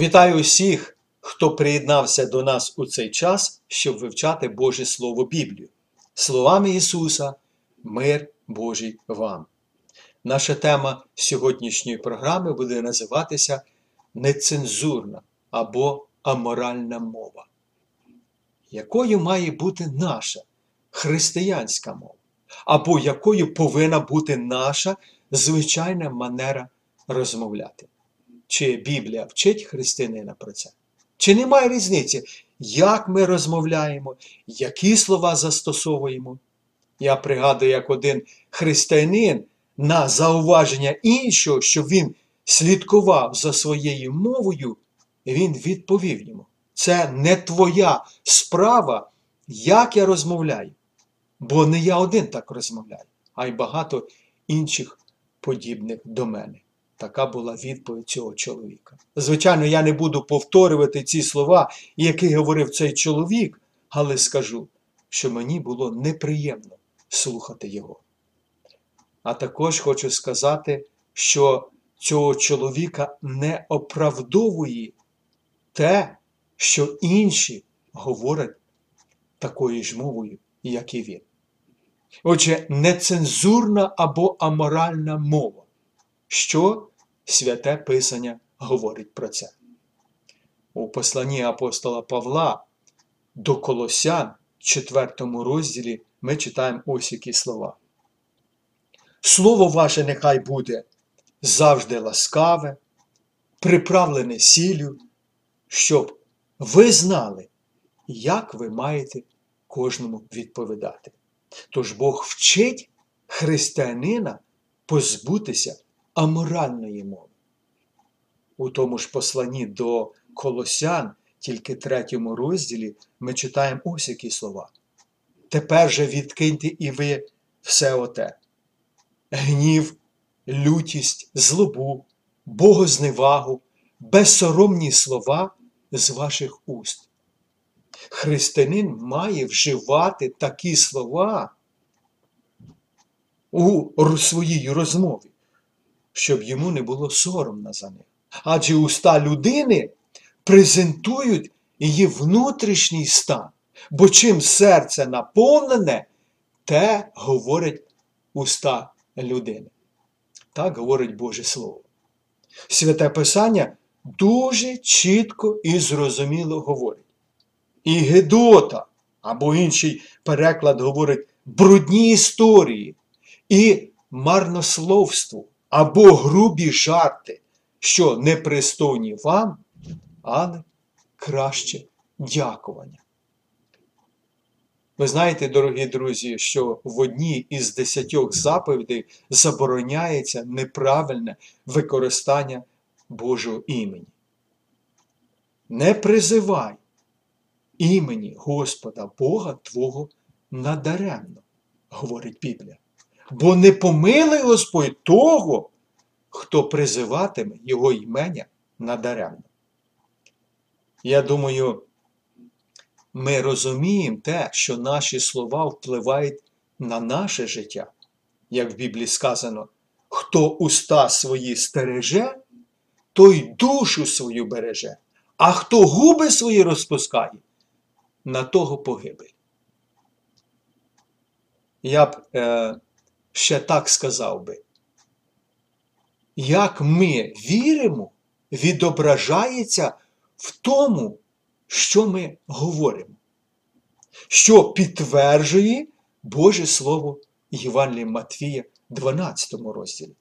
Вітаю усіх, хто приєднався до нас у цей час, щоб вивчати Боже Слово Біблію. Словами Ісуса, мир Божий вам. Наша тема сьогоднішньої програми буде називатися Нецензурна або аморальна мова. Якою має бути наша християнська мова? Або якою повинна бути наша звичайна манера розмовляти? Чи Біблія вчить християнина про це? Чи немає різниці, як ми розмовляємо, які слова застосовуємо? Я пригадую, як один християнин на зауваження іншого, що він слідкував за своєю мовою, він відповів йому: це не твоя справа, як я розмовляю. Бо не я один так розмовляю, а й багато інших подібних до мене. Така була відповідь цього чоловіка. Звичайно, я не буду повторювати ці слова, які говорив цей чоловік, але скажу, що мені було неприємно слухати його. А також хочу сказати, що цього чоловіка не оправдовує те, що інші говорять такою ж мовою, як і він. Отже, нецензурна або аморальна мова. Що святе Писання говорить про це? У посланні апостола Павла до Колосян, 4 розділі, ми читаємо ось які слова. Слово ваше нехай буде завжди ласкаве, приправлене сіллю, щоб ви знали, як ви маєте кожному відповідати. Тож Бог вчить християнина позбутися аморальної мови. У тому ж посланні до Колосян, тільки третьому розділі, ми читаємо ось які слова. Тепер же відкиньте і ви все оте: гнів, лютість, злобу, богозневагу, безсоромні слова з ваших уст. Християнин має вживати такі слова у своїй розмові, щоб йому не було соромно за них. Адже уста людини презентують її внутрішній стан. Бо чим серце наповнене, те говорить уста людини. Так говорить Боже Слово. Святе Писання дуже чітко і зрозуміло говорить. І Гедота, або інший переклад говорить брудні історії, і марнословство, або грубі жарти, що непристойні вам, але краще дякування. Ви знаєте, дорогі друзі, що в одній із десятьох заповідей забороняється неправильне використання Божого імені. Не призивай імені Господа Бога Твого надаремно, говорить Біблія. Бо не помилуй Господь того, хто призиватиме Його імення надаремно. Я думаю, ми розуміємо те, що наші слова впливають на наше життя. Як в Біблії сказано, хто уста свої стереже, той душу свою береже, а хто губи свої розпускає, на того погибель. Я б е, ще так сказав би, як ми віримо, відображається в тому, що ми говоримо, що підтверджує Боже Слово Євангелія Матвія 12 розділі.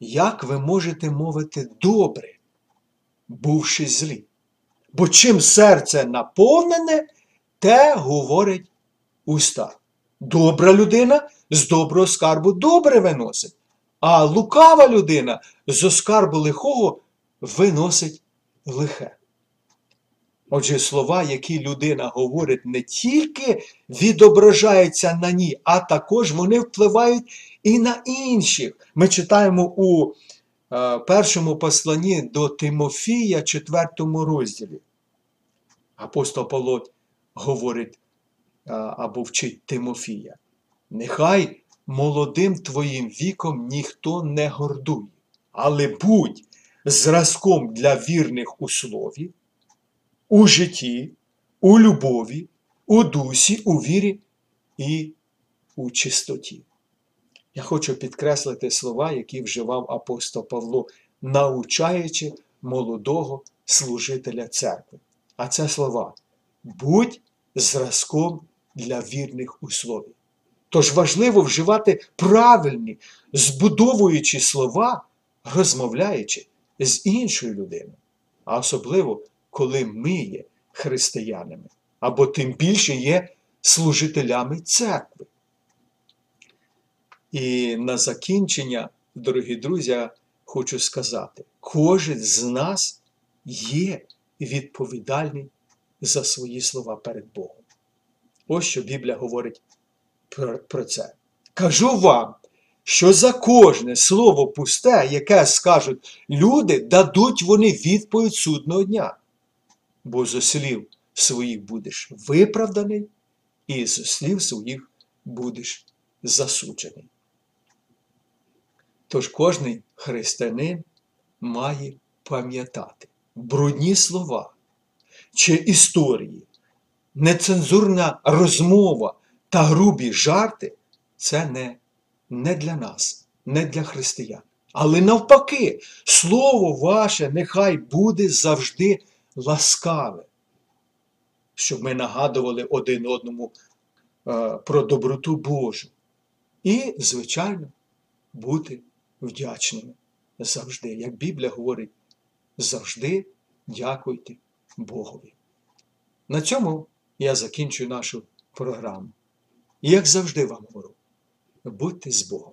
Як ви можете мовити добре, бувши злі? Бо чим серце наповнене, те говорить уста. Добра людина з доброго скарбу добре виносить, а лукава людина з оскарбу лихого виносить лихе. Отже, слова, які людина говорить, не тільки відображаються на ній, а також вони впливають і на інших. Ми читаємо у е, першому посланні до Тимофія, 4 розділі. Апостол Павло говорить е, або вчить Тимофія. Нехай молодим твоїм віком ніхто не гордує, але будь зразком для вірних у слові, у житті, у любові, у дусі, у вірі і у чистоті. Я хочу підкреслити слова, які вживав апостол Павло, научаючи молодого служителя церкви. А це слова будь зразком для вірних у слові. Тож важливо вживати правильні, збудовуючі слова, розмовляючи з іншою людиною, а особливо, коли ми є християнами, або тим більше є служителями церкви. І на закінчення, дорогі друзі, я хочу сказати, кожен з нас є відповідальний за свої слова перед Богом. Ось що Біблія говорить про, це. Кажу вам, що за кожне слово пусте, яке скажуть люди, дадуть вони відповідь судного дня. Бо зо слів своїх будеш виправданий, і зо слів своїх будеш засуджений. Тож кожний християнин має пам'ятати брудні слова чи історії, нецензурна розмова та грубі жарти це не, не для нас, не для християн. Але навпаки, слово ваше нехай буде завжди ласкаве, щоб ми нагадували один одному е, про доброту Божу. І, звичайно, бути вдячними завжди. Як Біблія говорить, завжди дякуйте Богові. На цьому я закінчую нашу програму. І як завжди вам говорю, будьте з Богом.